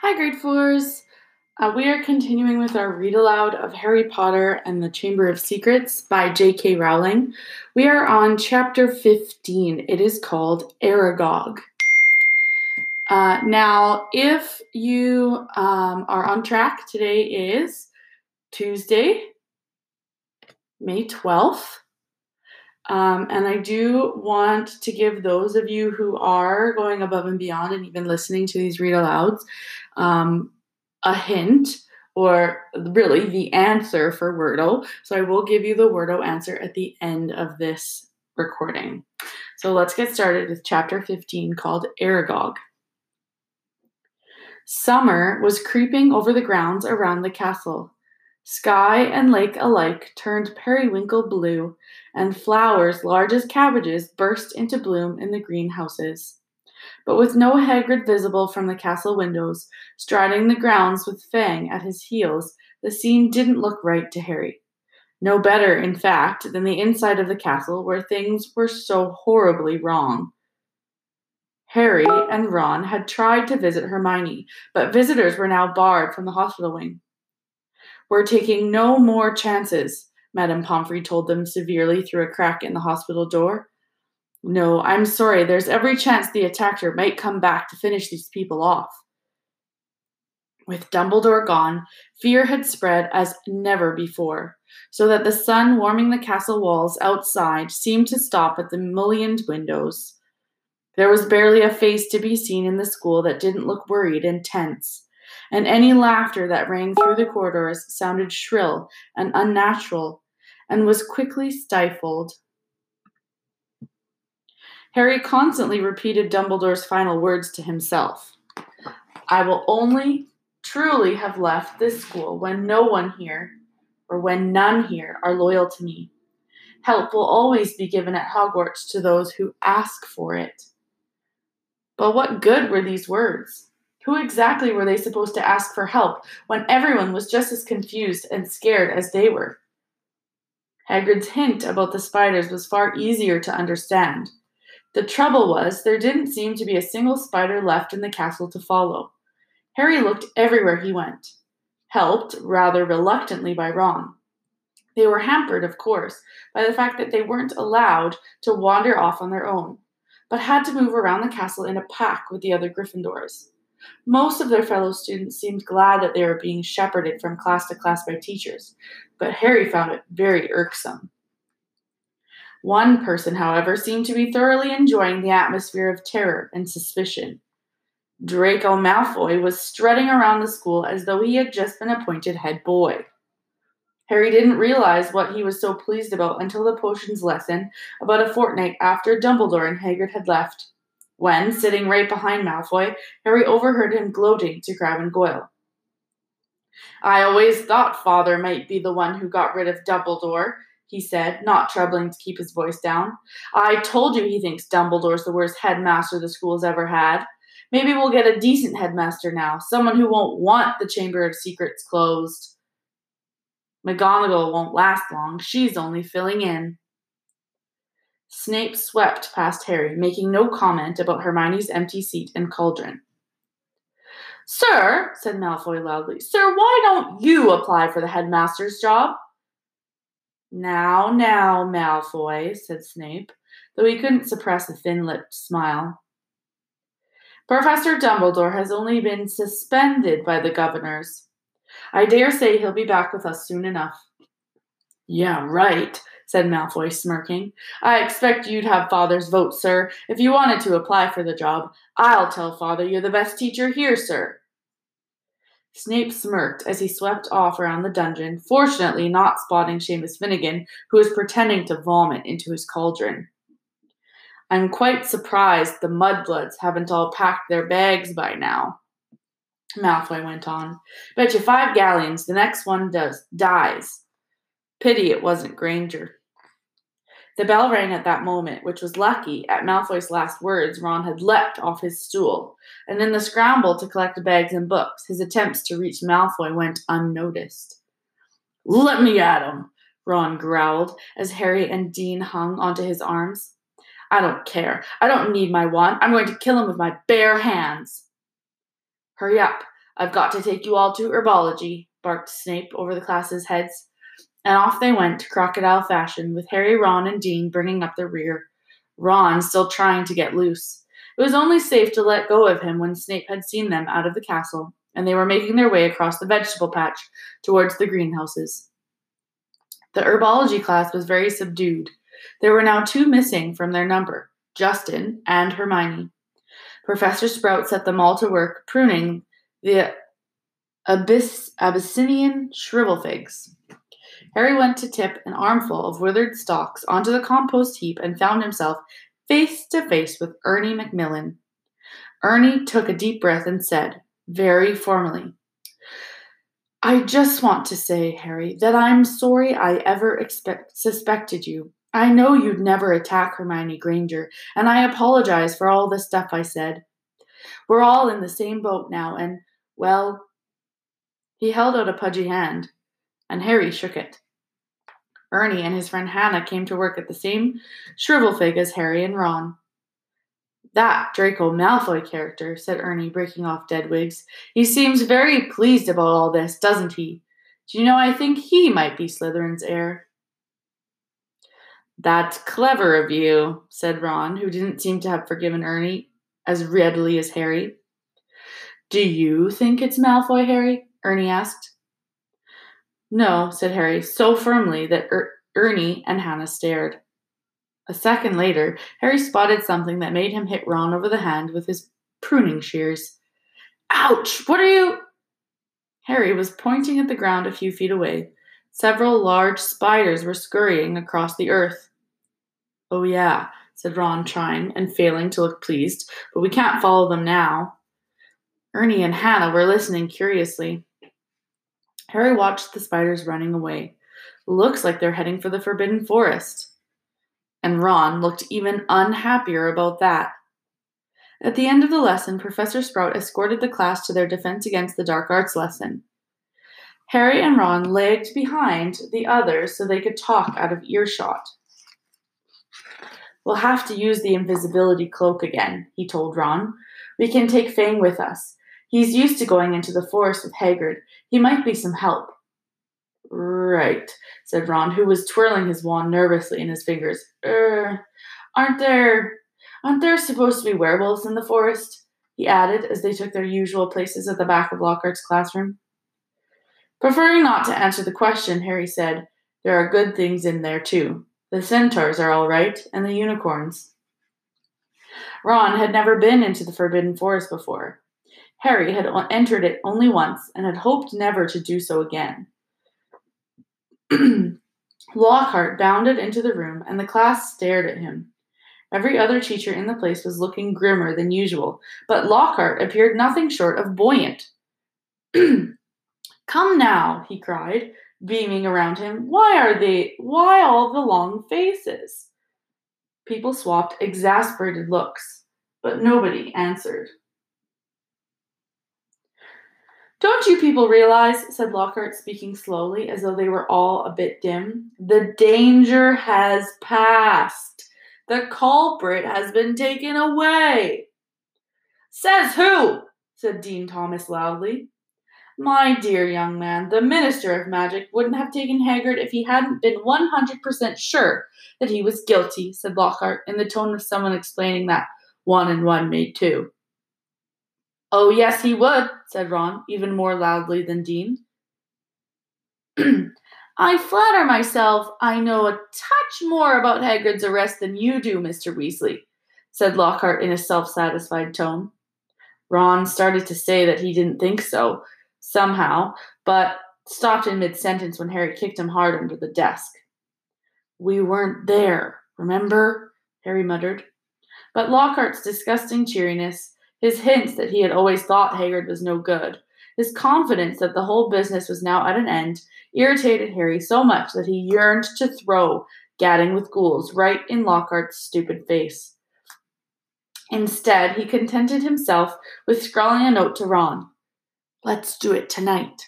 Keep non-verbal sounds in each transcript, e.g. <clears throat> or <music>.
Hi, grade fours. Uh, we are continuing with our read aloud of Harry Potter and the Chamber of Secrets by J.K. Rowling. We are on chapter 15. It is called Aragog. Uh, now, if you um, are on track, today is Tuesday, May 12th. Um, and I do want to give those of you who are going above and beyond and even listening to these read alouds um, a hint or really the answer for Wordle. So I will give you the Wordle answer at the end of this recording. So let's get started with chapter 15 called Aragog. Summer was creeping over the grounds around the castle. Sky and lake alike turned periwinkle blue, and flowers large as cabbages burst into bloom in the greenhouses. But with no Hagrid visible from the castle windows, striding the grounds with Fang at his heels, the scene didn't look right to Harry. No better, in fact, than the inside of the castle where things were so horribly wrong. Harry and Ron had tried to visit Hermione, but visitors were now barred from the hospital wing. We're taking no more chances, Madame Pomfrey told them severely through a crack in the hospital door. No, I'm sorry, there's every chance the attacker might come back to finish these people off. With Dumbledore gone, fear had spread as never before, so that the sun warming the castle walls outside seemed to stop at the mullioned windows. There was barely a face to be seen in the school that didn't look worried and tense and any laughter that rang through the corridors sounded shrill and unnatural and was quickly stifled. Harry constantly repeated Dumbledore's final words to himself I will only truly have left this school when no one here, or when none here, are loyal to me. Help will always be given at Hogwarts to those who ask for it. But what good were these words? Who exactly were they supposed to ask for help when everyone was just as confused and scared as they were? Hagrid's hint about the spiders was far easier to understand. The trouble was, there didn't seem to be a single spider left in the castle to follow. Harry looked everywhere he went, helped rather reluctantly by Ron. They were hampered, of course, by the fact that they weren't allowed to wander off on their own, but had to move around the castle in a pack with the other Gryffindors. Most of their fellow students seemed glad that they were being shepherded from class to class by teachers, but Harry found it very irksome. One person, however, seemed to be thoroughly enjoying the atmosphere of terror and suspicion. Draco Malfoy was strutting around the school as though he had just been appointed head boy. Harry didn't realize what he was so pleased about until the potions lesson about a fortnight after Dumbledore and Hagrid had left when, sitting right behind Malfoy, Harry overheard him gloating to Crabbe and Goyle. I always thought father might be the one who got rid of Dumbledore, he said, not troubling to keep his voice down. I told you he thinks Dumbledore's the worst headmaster the school's ever had. Maybe we'll get a decent headmaster now, someone who won't want the Chamber of Secrets closed. McGonagall won't last long. She's only filling in. Snape swept past Harry, making no comment about Hermione's empty seat and cauldron. Sir, said Malfoy loudly, Sir, why don't you apply for the headmaster's job? Now, now, Malfoy, said Snape, though he couldn't suppress a thin lipped smile. Professor Dumbledore has only been suspended by the governors. I dare say he'll be back with us soon enough. Yeah, right, said Malfoy, smirking. I expect you'd have Father's vote, sir, if you wanted to apply for the job. I'll tell Father you're the best teacher here, sir. Snape smirked as he swept off around the dungeon, fortunately not spotting Seamus Finnegan, who was pretending to vomit into his cauldron. I'm quite surprised the mudbloods haven't all packed their bags by now. Malfoy went on. Bet you five galleons the next one does dies. Pity it wasn't Granger. The bell rang at that moment, which was lucky. At Malfoy's last words, Ron had leapt off his stool, and in the scramble to collect bags and books, his attempts to reach Malfoy went unnoticed. Let me at him, Ron growled as Harry and Dean hung onto his arms. I don't care. I don't need my wand. I'm going to kill him with my bare hands. Hurry up. I've got to take you all to herbology, barked Snape over the class's heads. And off they went, crocodile fashion, with Harry, Ron, and Dean bringing up the rear. Ron still trying to get loose. It was only safe to let go of him when Snape had seen them out of the castle, and they were making their way across the vegetable patch towards the greenhouses. The herbology class was very subdued. There were now two missing from their number Justin and Hermione. Professor Sprout set them all to work pruning the Abyss, Abyssinian shrivel figs. Harry went to tip an armful of withered stalks onto the compost heap and found himself face to face with Ernie Macmillan. Ernie took a deep breath and said, very formally, I just want to say, Harry, that I'm sorry I ever suspected you. I know you'd never attack Hermione Granger, and I apologize for all the stuff I said. We're all in the same boat now, and, well, he held out a pudgy hand, and Harry shook it. Ernie and his friend Hannah came to work at the same shrivel fig as Harry and Ron. That Draco Malfoy character, said Ernie, breaking off dead wigs. He seems very pleased about all this, doesn't he? Do you know, I think he might be Slytherin's heir. That's clever of you, said Ron, who didn't seem to have forgiven Ernie as readily as Harry. Do you think it's Malfoy, Harry? Ernie asked. No, said Harry, so firmly that er- Ernie and Hannah stared. A second later, Harry spotted something that made him hit Ron over the hand with his pruning shears. Ouch! What are you? Harry was pointing at the ground a few feet away. Several large spiders were scurrying across the earth. Oh, yeah, said Ron, trying and failing to look pleased, but we can't follow them now. Ernie and Hannah were listening curiously. Harry watched the spiders running away. Looks like they're heading for the Forbidden Forest. And Ron looked even unhappier about that. At the end of the lesson, Professor Sprout escorted the class to their defense against the dark arts lesson. Harry and Ron lagged behind the others so they could talk out of earshot. We'll have to use the invisibility cloak again, he told Ron. We can take Fang with us. He's used to going into the forest with Hagrid. He might be some help. Right, said Ron, who was twirling his wand nervously in his fingers. Er, aren't there aren't there supposed to be werewolves in the forest? he added as they took their usual places at the back of Lockhart's classroom. Preferring not to answer the question, Harry said, There are good things in there too. The centaurs are all right, and the unicorns. Ron had never been into the Forbidden Forest before. Harry had entered it only once and had hoped never to do so again. <clears throat> Lockhart bounded into the room, and the class stared at him. Every other teacher in the place was looking grimmer than usual, but Lockhart appeared nothing short of buoyant. <clears throat> Come now, he cried, beaming around him. Why are they why all the long faces? People swapped exasperated looks, but nobody answered. Don't you people realize, said Lockhart, speaking slowly, as though they were all a bit dim, the danger has passed. The culprit has been taken away. Says who? said Dean Thomas loudly. My dear young man, the Minister of Magic wouldn't have taken Hagrid if he hadn't been 100% sure that he was guilty, said Lockhart, in the tone of someone explaining that one and one made two. Oh, yes, he would, said Ron, even more loudly than Dean. <clears throat> I flatter myself I know a touch more about Hagrid's arrest than you do, Mr. Weasley, said Lockhart in a self satisfied tone. Ron started to say that he didn't think so, somehow, but stopped in mid sentence when Harry kicked him hard under the desk. We weren't there, remember? Harry muttered. But Lockhart's disgusting cheeriness his hints that he had always thought Hagrid was no good, his confidence that the whole business was now at an end, irritated Harry so much that he yearned to throw gadding with ghouls right in Lockhart's stupid face. Instead, he contented himself with scrawling a note to Ron. Let's do it tonight.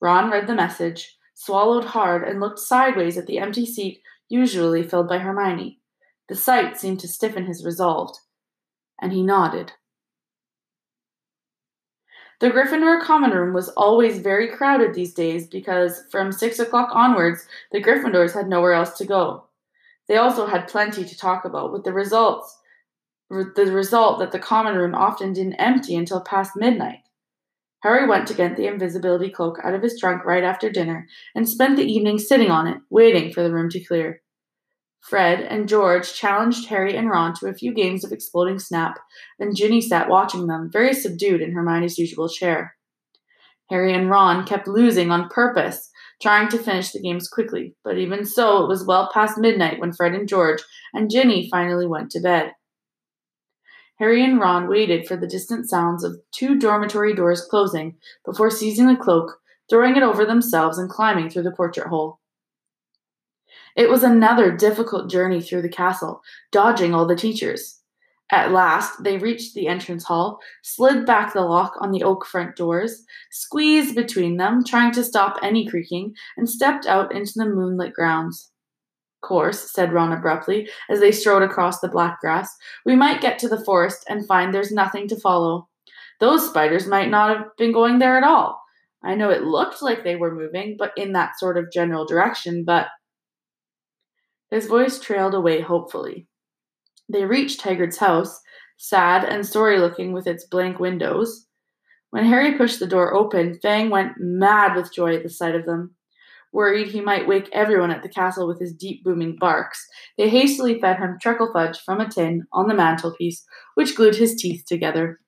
Ron read the message, swallowed hard, and looked sideways at the empty seat usually filled by Hermione. The sight seemed to stiffen his resolve and he nodded. The Gryffindor common room was always very crowded these days because from six o'clock onwards the Gryffindors had nowhere else to go. They also had plenty to talk about, with the results the result that the common room often didn't empty until past midnight. Harry went to get the invisibility cloak out of his trunk right after dinner and spent the evening sitting on it, waiting for the room to clear. Fred and George challenged Harry and Ron to a few games of exploding snap, and Ginny sat watching them, very subdued in Hermione's usual chair. Harry and Ron kept losing on purpose, trying to finish the games quickly, but even so, it was well past midnight when Fred and George and Ginny finally went to bed. Harry and Ron waited for the distant sounds of two dormitory doors closing before seizing the cloak, throwing it over themselves, and climbing through the portrait hole. It was another difficult journey through the castle, dodging all the teachers. At last, they reached the entrance hall, slid back the lock on the oak front doors, squeezed between them, trying to stop any creaking, and stepped out into the moonlit grounds course, said Ron abruptly, as they strode across the black grass, we might get to the forest and find there's nothing to follow. Those spiders might not have been going there at all. I know it looked like they were moving, but in that sort of general direction, but. His voice trailed away hopefully. They reached Hagrid's house, sad and sorry looking with its blank windows. When Harry pushed the door open, Fang went mad with joy at the sight of them. Worried he might wake everyone at the castle with his deep booming barks, they hastily fed him treacle fudge from a tin on the mantelpiece, which glued his teeth together.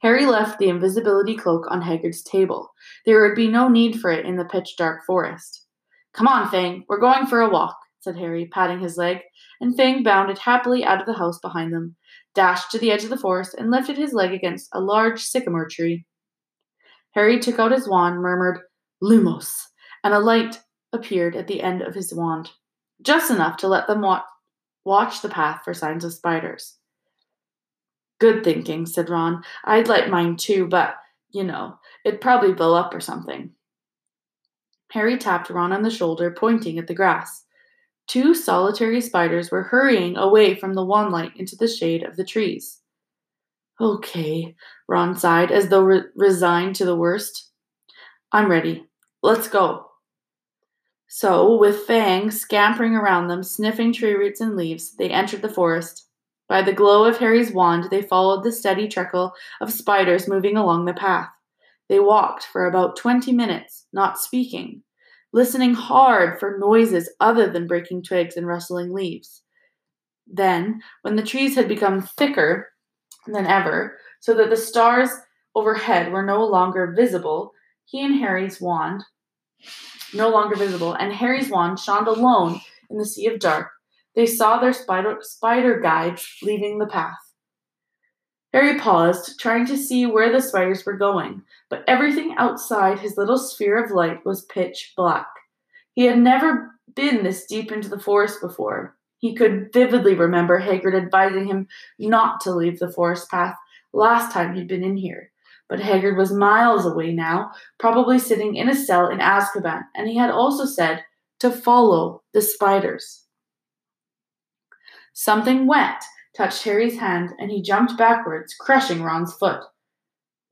Harry left the invisibility cloak on Hagrid's table. There would be no need for it in the pitch dark forest. Come on, Fang, we're going for a walk, said Harry, patting his leg, and Fang bounded happily out of the house behind them, dashed to the edge of the forest, and lifted his leg against a large sycamore tree. Harry took out his wand, murmured, Lumos, and a light appeared at the end of his wand, just enough to let them wa- watch the path for signs of spiders. Good thinking, said Ron. I'd light mine too, but, you know, it'd probably blow up or something. Harry tapped Ron on the shoulder, pointing at the grass. Two solitary spiders were hurrying away from the wan light into the shade of the trees. Okay, Ron sighed, as though re- resigned to the worst. I'm ready. Let's go. So, with Fang scampering around them, sniffing tree roots and leaves, they entered the forest. By the glow of Harry's wand, they followed the steady trickle of spiders moving along the path. They walked for about twenty minutes, not speaking, listening hard for noises other than breaking twigs and rustling leaves. Then, when the trees had become thicker than ever, so that the stars overhead were no longer visible, he and Harry's wand no longer visible, and Harry's wand shone alone in the sea of dark. They saw their spider, spider guides leaving the path. Harry paused, trying to see where the spiders were going, but everything outside his little sphere of light was pitch black. He had never been this deep into the forest before. He could vividly remember Hagrid advising him not to leave the forest path last time he'd been in here. But Hagrid was miles away now, probably sitting in a cell in Azkaban, and he had also said to follow the spiders. Something wet touched Harry's hand, and he jumped backwards, crushing Ron's foot.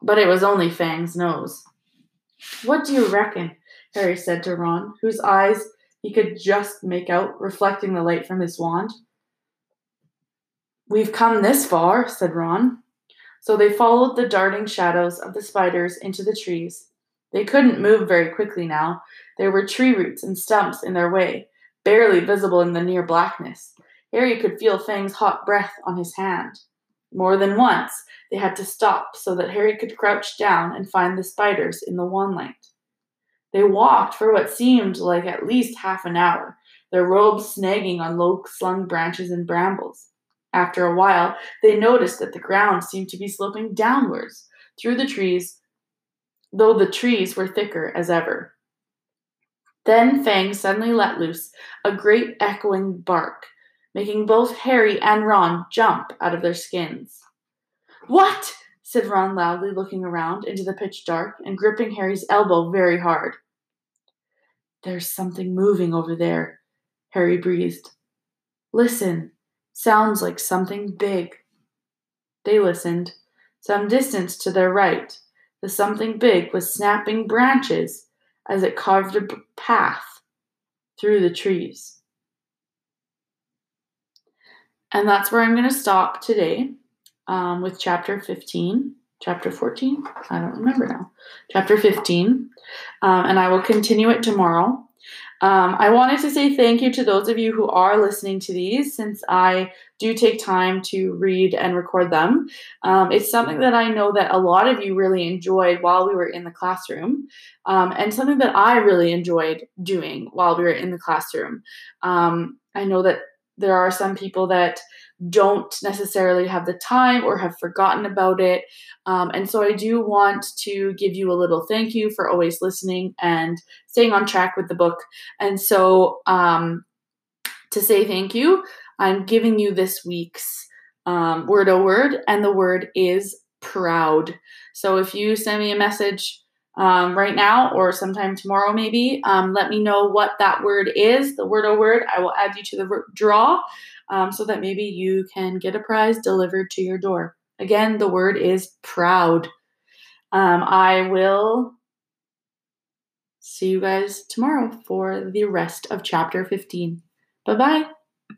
But it was only Fang's nose. What do you reckon? Harry said to Ron, whose eyes he could just make out reflecting the light from his wand. We've come this far, said Ron. So they followed the darting shadows of the spiders into the trees. They couldn't move very quickly now. There were tree roots and stumps in their way, barely visible in the near blackness. Harry could feel Fang's hot breath on his hand. More than once, they had to stop so that Harry could crouch down and find the spiders in the light. They walked for what seemed like at least half an hour, their robes snagging on low slung branches and brambles. After a while, they noticed that the ground seemed to be sloping downwards through the trees, though the trees were thicker as ever. Then Fang suddenly let loose a great echoing bark, making both Harry and Ron jump out of their skins. What? said Ron loudly, looking around into the pitch dark and gripping Harry's elbow very hard. There's something moving over there, Harry breathed. Listen. Sounds like something big. They listened. Some distance to their right, The something big was snapping branches as it carved a path through the trees. And that's where I'm going to stop today um, with chapter 15. Chapter 14? I don't remember now. Chapter 15. Um, and I will continue it tomorrow. Um, I wanted to say thank you to those of you who are listening to these since I do take time to read and record them. Um, it's something that I know that a lot of you really enjoyed while we were in the classroom, um, and something that I really enjoyed doing while we were in the classroom. Um, I know that there are some people that don't necessarily have the time or have forgotten about it. Um, and so I do want to give you a little thank you for always listening and staying on track with the book. And so um, to say thank you, I'm giving you this week's um, word o word, and the word is proud. So if you send me a message, um, right now or sometime tomorrow, maybe. Um, let me know what that word is, the word o word. I will add you to the draw um, so that maybe you can get a prize delivered to your door. Again, the word is proud. Um, I will see you guys tomorrow for the rest of chapter 15. Bye bye.